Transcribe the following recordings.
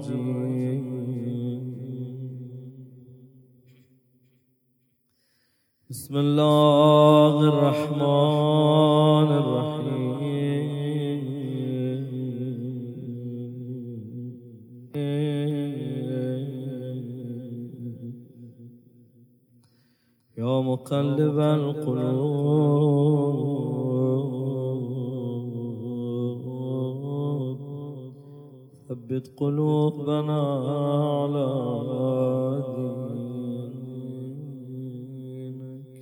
الرجيم. بسم الله الرحمن الرحيم. يا مقلب القلوب ثبت قلوبنا على دينك.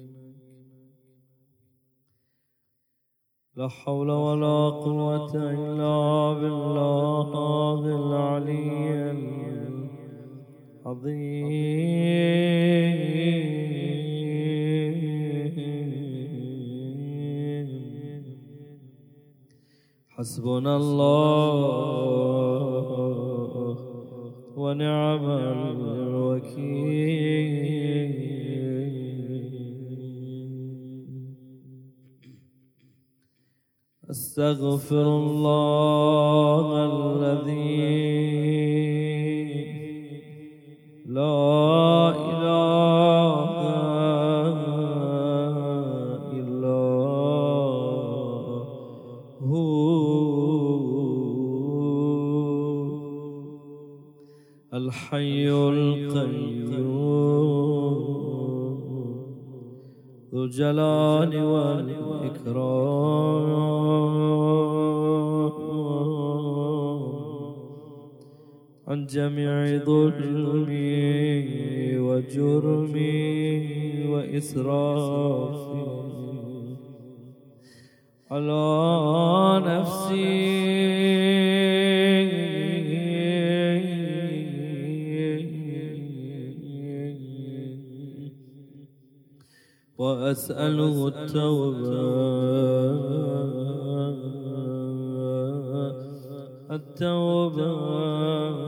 لا حول ولا قوة إلا بالله العلي العظيم. حسبنا الله ونعم الوكيل. أستغفر الله الذي عن جميع ظلمي وجرمي وإسرافي على نفسي وأسأله التوبة. التوبة.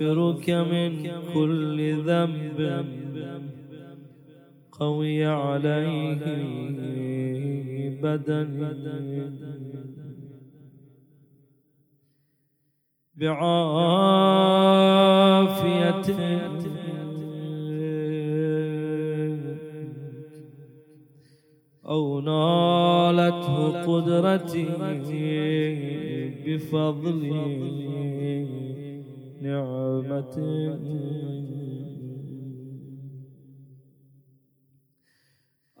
أستغفرك من كل ذنب قوي عليه بدني. بعافية أو نالته قدرتي بفضل نعمة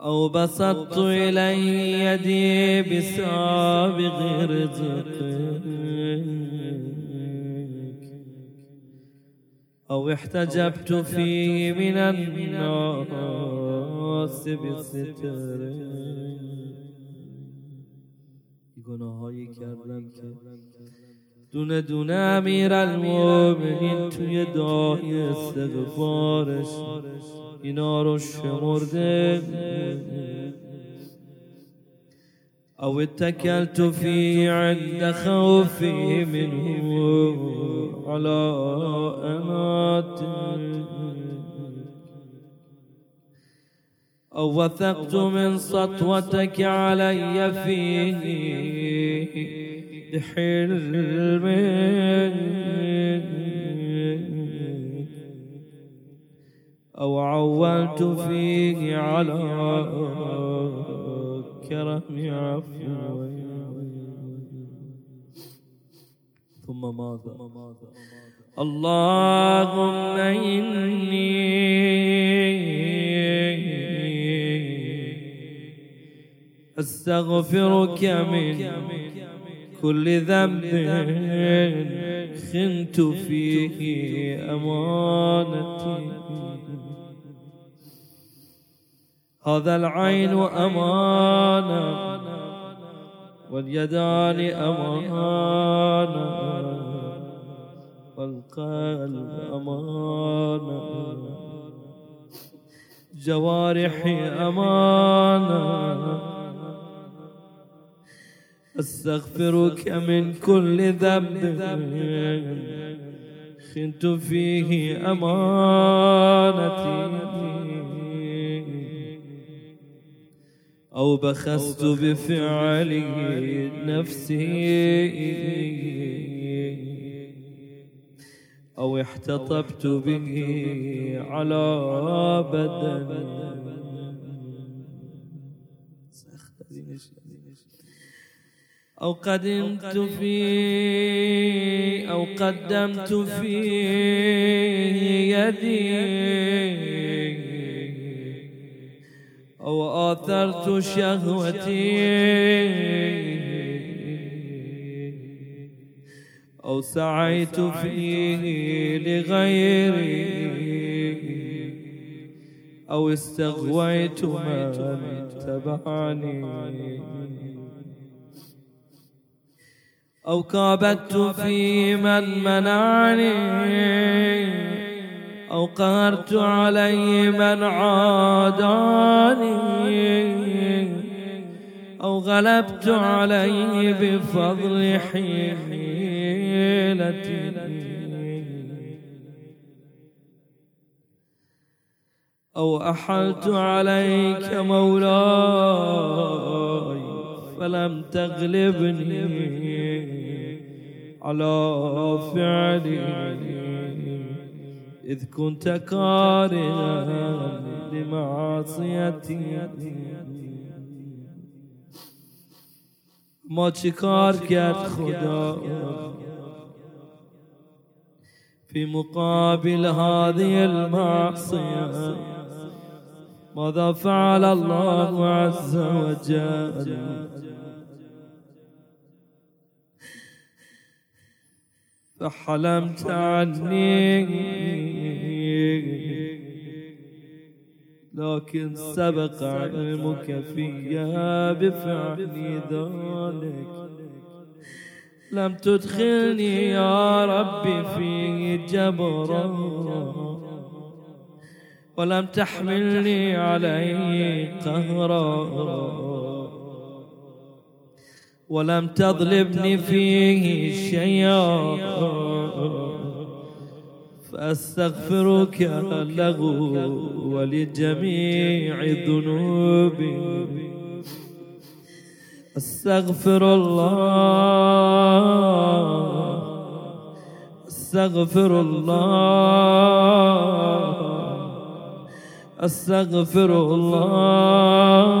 أو بسطت إليه يدي بسابق رزقك. أو احتجبت فيه من الناس بالستر گناهایی کردم. که دونه دونه امیر المومنین توی دعای استغفارش. اینا رو شمرده. أو اتكلت فيه عند خوفي منه على أنات أو وثقت من سطوتك علي فيه بحلمك أو عولت فيه على كرم عفو ثم ماذا؟ اللهم إني أستغفرك من كل ذنب خنت فيه أمانتي. هذا العين أمانة واليدان أمانة والقلب أمانة. جوارحي أمانة أستغفرك من كل ذنب. خنت فيه أمانتي. أو بخست بفعلي نفسي. أو احتطبت به على بدني أو قدمت في أو قدمت في يدي أو آثرت شهوتي أو سعيت فيه لغيري أو استغويت من تبعني. أو كابدت في من منعني أو قهرت علي من عاداني أو غلبت علي بفضل حيلتي. أو أحلت عليك مولاي فلم تغلبني. على فعلي إذ كنت كارها لمعصيتي ما چیکار کرد خدا. في مقابل هذه المعصية. ماذا فعل الله عز وجل؟ فحلمت عني. لكن سبق علمك فيها بفعل ذلك. لم تدخلني يا ربي في جبرا ولم تحملني عليه قهرا ولم تظلمني فيه شيئا فأستغفرك له ولجميع ذنوبي أستغفر الله. أستغفر الله. أستغفر الله.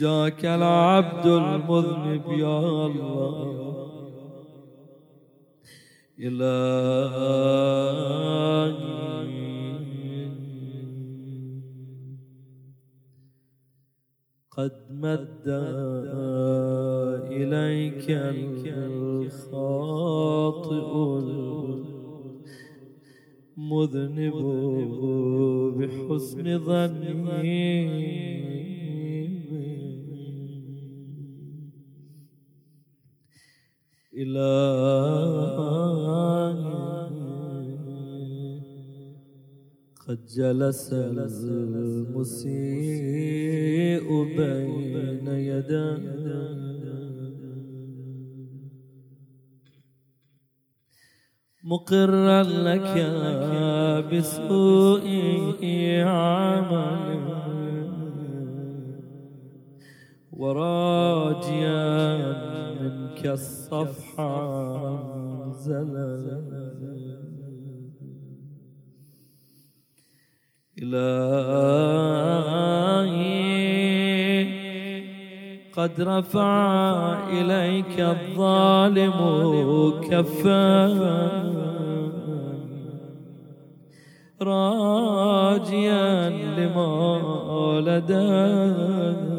جاك العبد المذنب يا الله. إلهي. قد مد إليك الخاطئ المذنب بحسن ظني. إلهي. قد جلس المسيء بين يدي. مقرا لك بسوء عمل. وراجيا منك الصفحة زلل إلهي قد رفع إليك الظالم كفا. راجيا لما لدى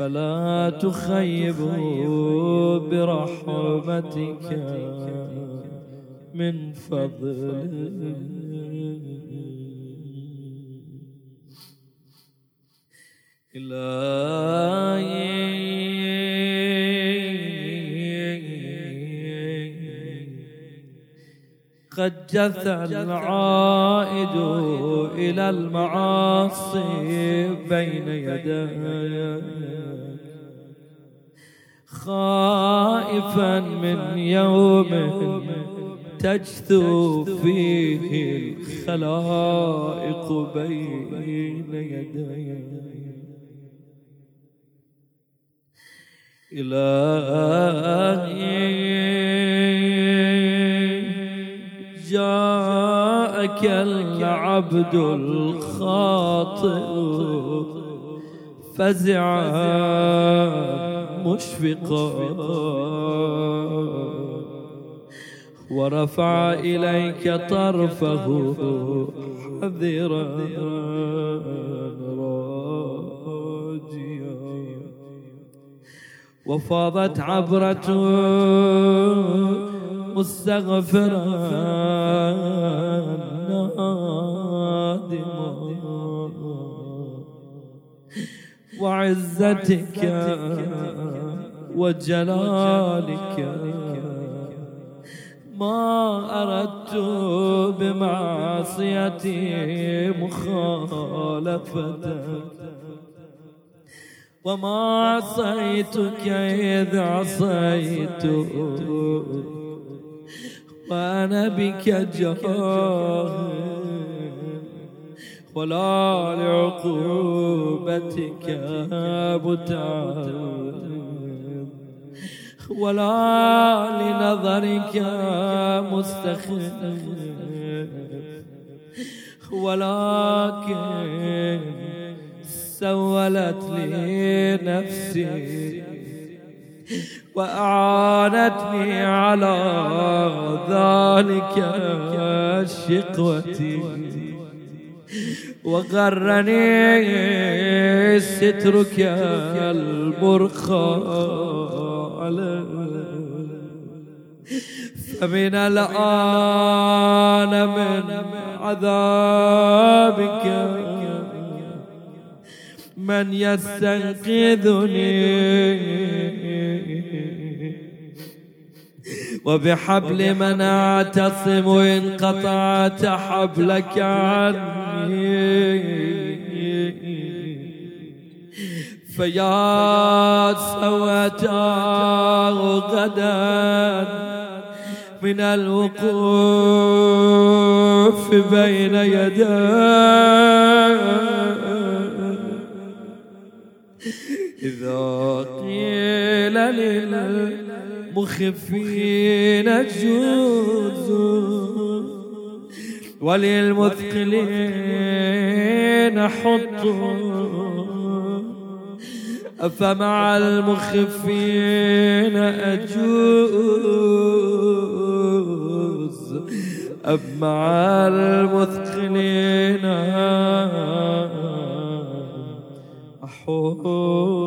فلا تخيبوا برحمتك من فضل. إلهي قد جثى العائد إلى المعاصي بين يديك خائفا من يوم تجثو فيه الخلائق بين يديك إلهي جاءك العبد الخاطئ فزعا مشفقا. ورفع إليك طرفه حذرا راجيا. وفاضت عبرته مستغفرا نادما. وعزتك وجلالك. ما أردت بمعصيتي مخالفتك وما عصيتك إذ عصيت. وأنا بك جاهل ولا لعقوبتك متعب ولا لنظرك مستخف ولكن سولت لي نفسي وأعانتني على ذلك شقوتي. وغرني سترك المرخى. فمن الآن من عذابك من يستنقذني. وبحبل من أعتصم إن قطعت حبلك عني. فيا سوتا غدا من الوقوف بين يديك إذا قيل لله مخفين جوز وللمثقلين حطوا. أفمع المخفين أجوز؟ أم مع المثقلين أحوز؟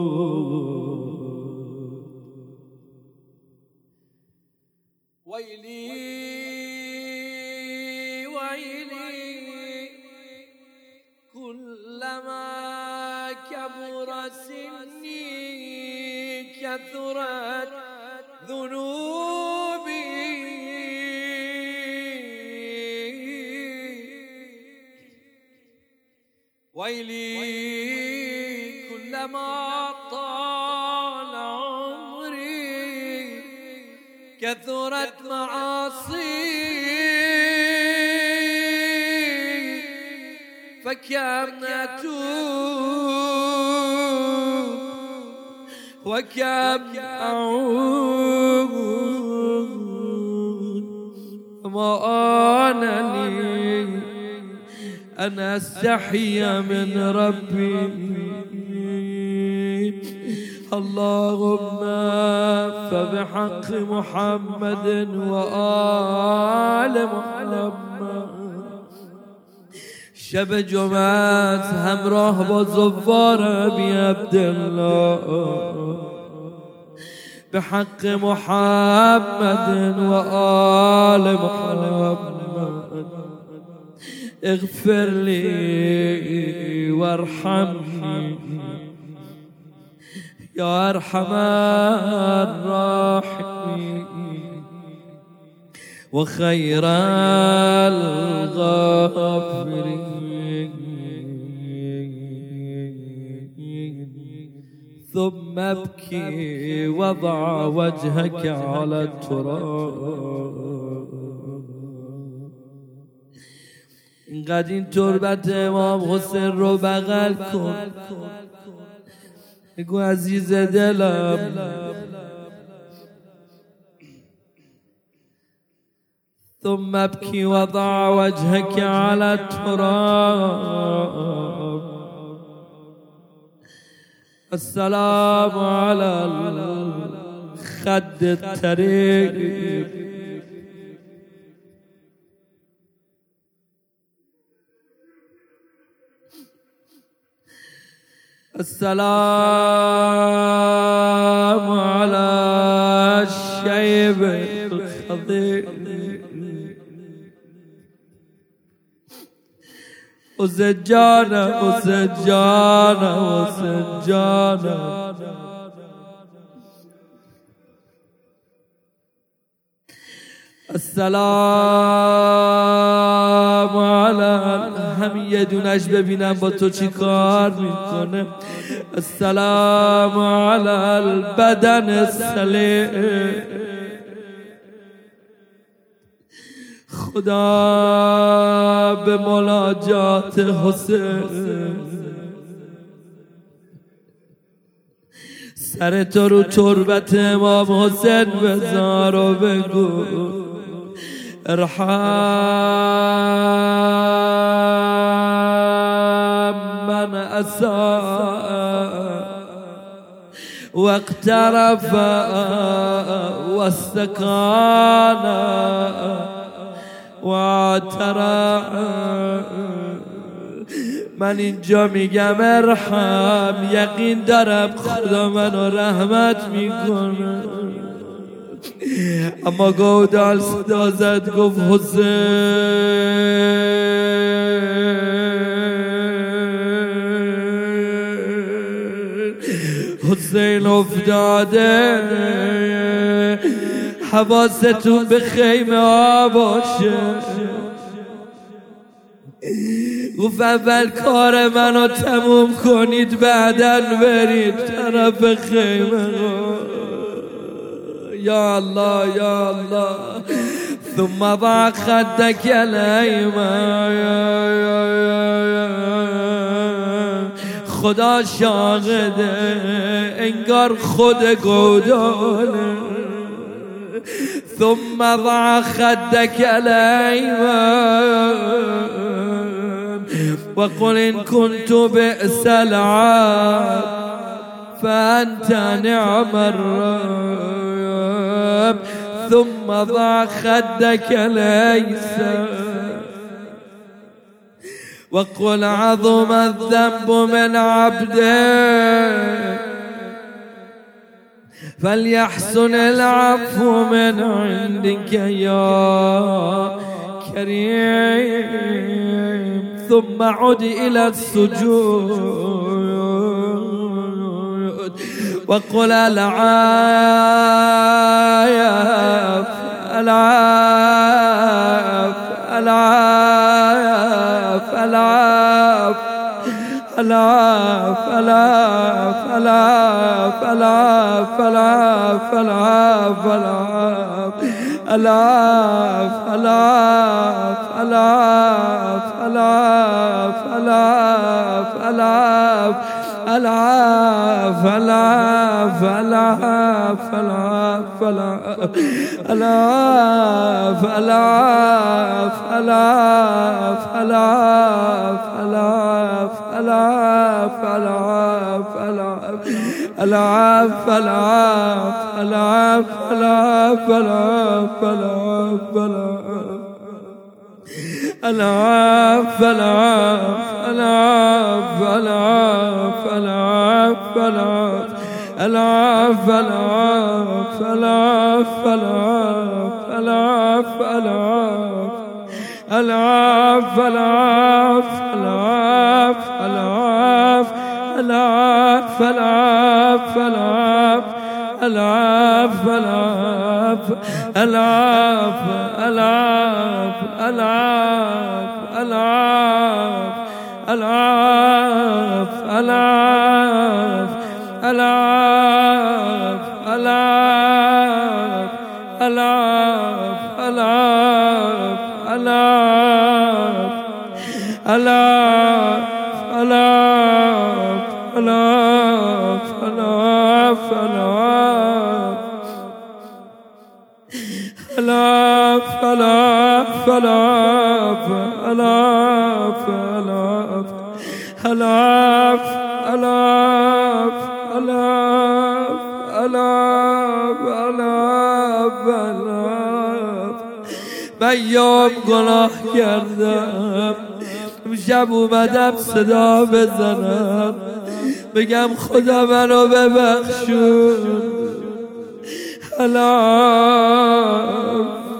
كثرت معاصي. فكم أتوب وكم أعود ما أنني أن أستحي من ربي. اللهم فبحق محمد وآل محمد. شب جمعت همراه با زوار بی عبدالله. به حق محمد و آل محمد. اغفر لي وارحمني. يا أرحم الراحمين. وخير الغافرين. ثم ابكي وضع وجهك على التراب. اینقدر این تربت امام حسین رو بغل کن بگو عزیز دلم ثم ابكي وضع وجهك على التراب السلام على الخد التريب السلام على الشيب الخضير. وسجانة وسجانة وسجانة السلام على هم یه دونش ببینم با تو چی کار می‌کنه. السلام على البدن السلیم. خدا به ملاجات حسین. سر تو رو تربت امام حسین بذار و بگو. ارحم. اساء واقترف واستكان واعترى من اینجا میگم ارحم یقین دارم خدا منو رحمت می‌کنه. اما گودال صدا زد گفت حسین. حسین افتاده. حواستون به خیمه ها باشه. گفت اول کار منو تموم کنید بعدا برید طرف خیمه يا الله يا الله. ثم ضع خدك الايمن خدا شاهده انگار خود گودانه ثم ضع خدك الايمن وقل ان كنت بئس العاب فأنت نعم الرب. ثم ضع خدك ليس وقل عظم الذنب من عبده. فليحسن العفو من عندك يا كريم. ثم عد إلى السجود وقل العاف العاف العاف العاف العاف العاف العاف العاف العاف العاف العاف الاف الاف الاف الاف العاف العاف العاف العاف العاف العاف العاف العاف العاف العاف العاف العاف العاف العاف العاف العاف العاف العاف العاف العاف العاف العاف العاف العاف العاف العاف العاف العاف العاف العاف العاف العاف العاف العاف العاف العاف العاف العاف العاف العاف العاف العاف العاف العاف العاف العاف العاف العاف العاف العاف العاف العاف العاف العاف فلا فلا فلا فلا فلا فلا فلا فلا فلا فلا. من یام گناه کردم امشب اومدم صدا بزنم. بگم خدا منو ببخشون. هلاف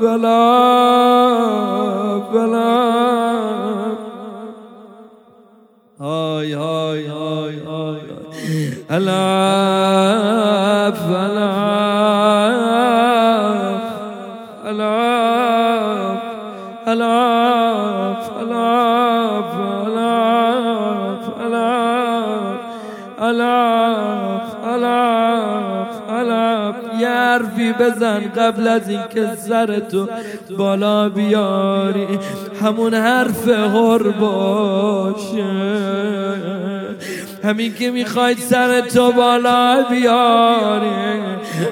بلا بلا. های های های های العاب العاب العاب العاب حرفی بزن قبل از اینکه سر تو بالا بیاری. همون حرف هر باشه. همین که می‌خواید سر تو بالا بیاری.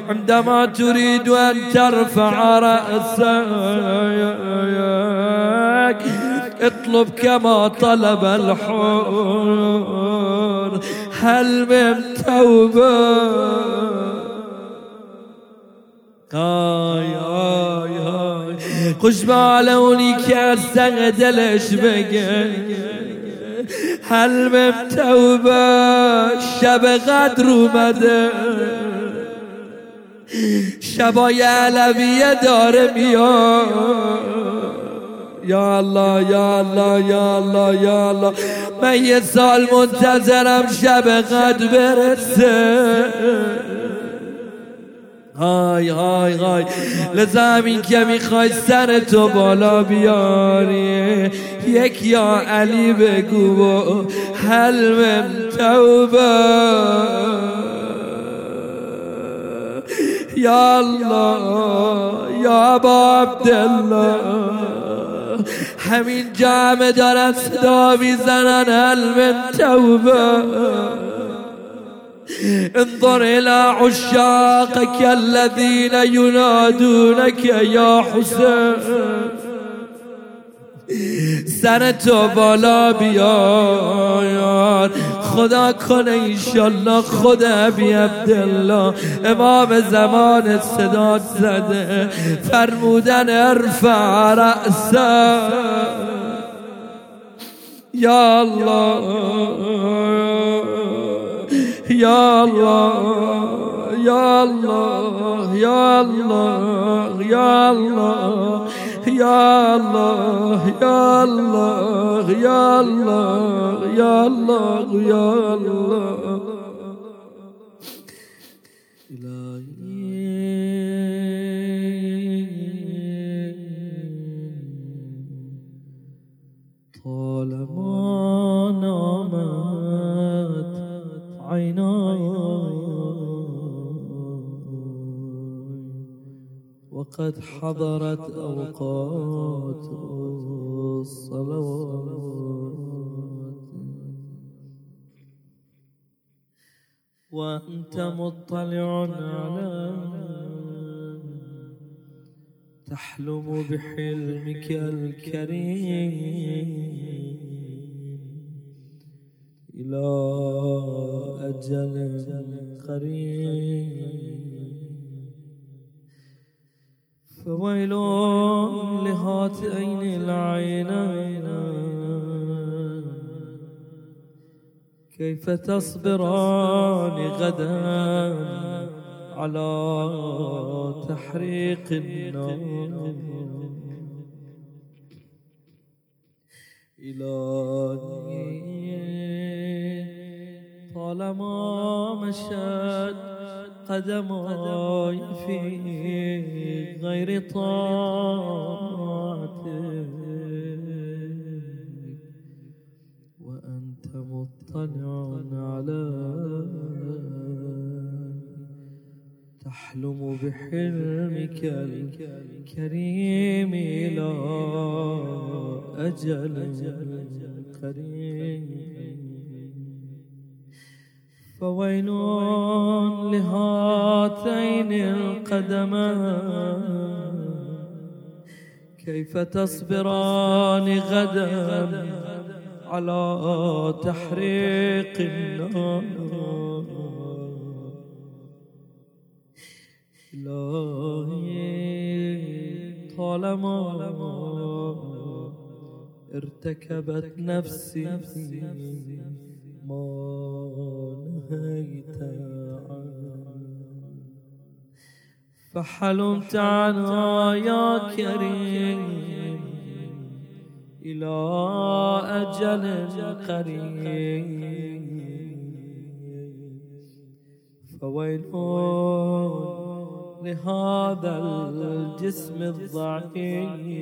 عندما تريد ان ترفع رأسك اطلب كما طلب الحور هل من توبه. آی آی خوش به اونی که از سنگ دلش بگه. هل من توبه شب قدر اومده. شبای علویه داره میاد. یا الله یا الله یا الله یا الله. من یه سال منتظرم شب قدر برسه. های های های. لذا همین که می‌خوای سر تو بالا بیاری. یک یا علی بگو و حل من توبه. یا الله یا ابا عبدالله. همین جمع دارن صدا می‌زنن حل من توبه. انظر إلى عشاقك الذين ينادونك يا حسين. سر تو بالا بیار. خدا کنه ایشالله خدا بی عبدالله. امام زمان صدات زده. فرمودن ارفع رأسه. یا الله. یا الله یا الله یا الله یا الله یا الله یا الله یا الله یا الله حضرت أوقات الصلوات. وأنت مطلع على تحلم بحلمك الكريم. إلى أجل قريب. فويل لهاتين العينين كيف تصبران غدا على تحريق النار إلهي طالما مشت قدماي في غير طاعتك. وأنت مطلع على تحلم بحلمك الكريم إلى أجل قريب. فويل لهاتين القدمان كيف تصبران غدا على تحريق النار؟ إلهي طالما ارتكبت نفسي فحلمت عنا يا كريم إلى أجل قريب. فويل لهذا الجسم الضعيف؟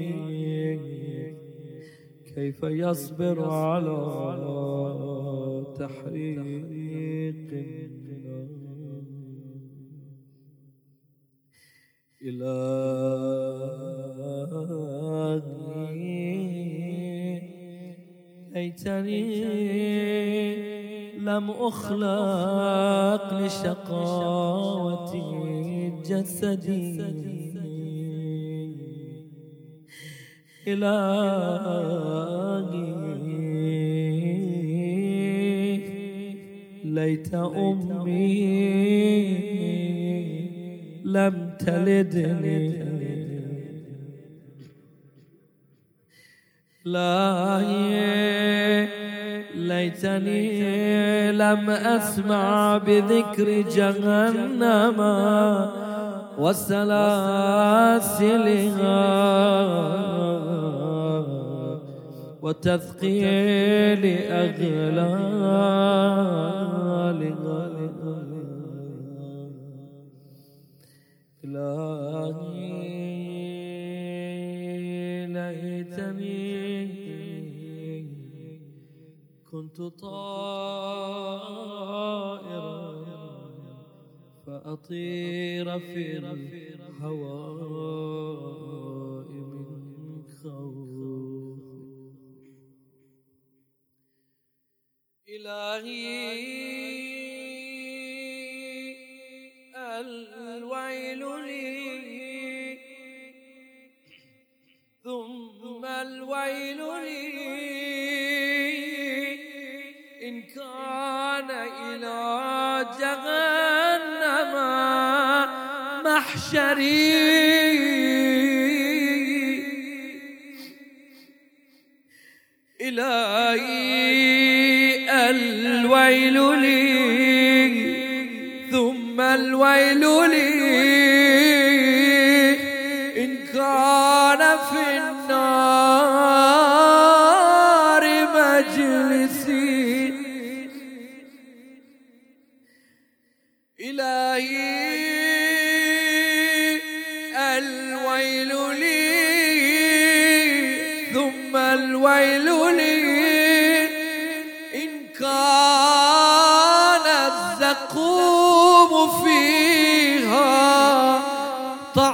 كيف يصبر على تحريق إلهي ليتني لم أخلق لشقاوة جسدي. إلهي ليت أمي لم تلدني لا ليتني لم أسمع بذكر جهنم وسلاسلها وتثقيل أغلال كنت طائرا فأطير في الهواء من خوف إلهي محشري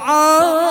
طعامي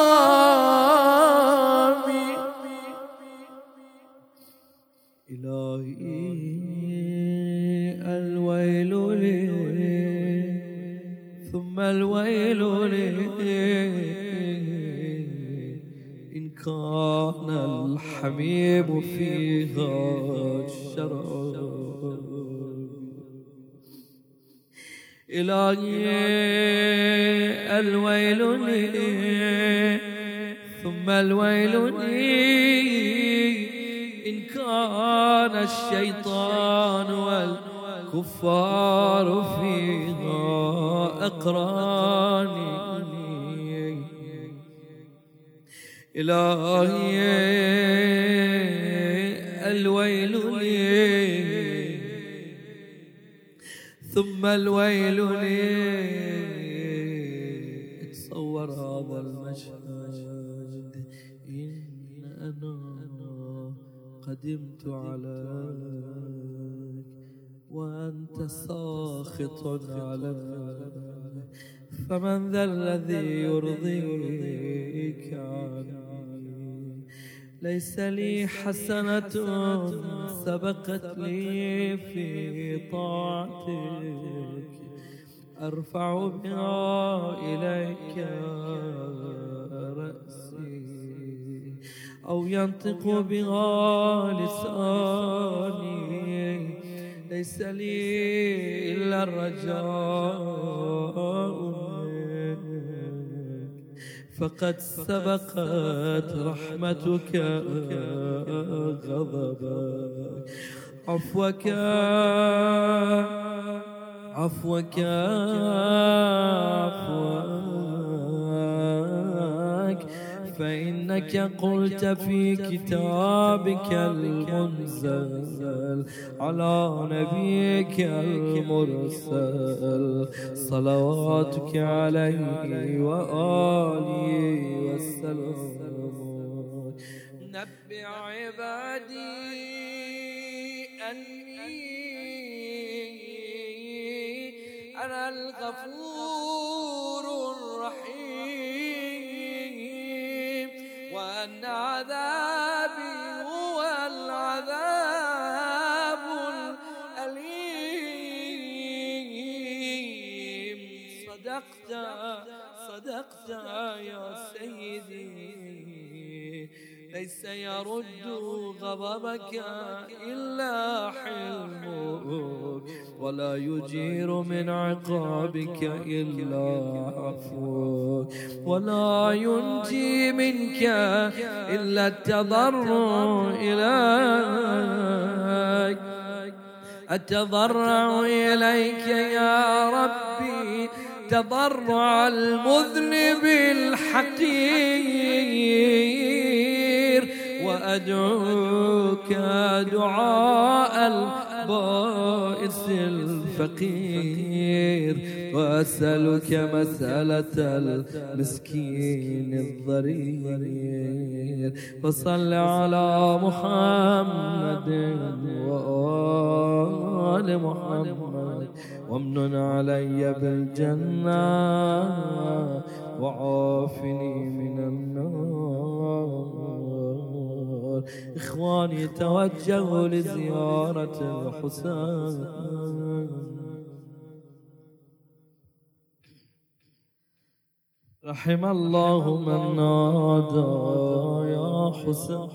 قدمت عليك وأنت ساخط عليك. فمن ذا الذي يرضيك عني. ليس لي حسنة سبقت لي في طاعتك. أرفع بها إليك رأسي. أو ينطق بها لساني. ليس لي إلا الرجاء فقد سبقت رحمتك غضبك عفوك. عفوك. عفوك. فإنك قلت في كتابك المنزل على نبيك المرسل. صلواتك عليه وآله وسلم. نبع عبادي أني أنا الغفور وأن عذابي هو العذاب الأليم. صدقت صدقت يا سيدي. ليس يرد غضبك إلا حلمك. ولا يجير من عقابك إلا عفوك ولا ينجي منك إلا التضرع إليك. التضرع إليك يا ربي. تضرع المذنب الحقير. وأدعوك دعاء البائس الفقير وأسألك مسألة المسكين الضرير. وصل على محمد وآل محمد وامن علي بالجنة وعافني من النار. إخواني توجهوا لزيارة الحسين رحم الله من نادى يا حسين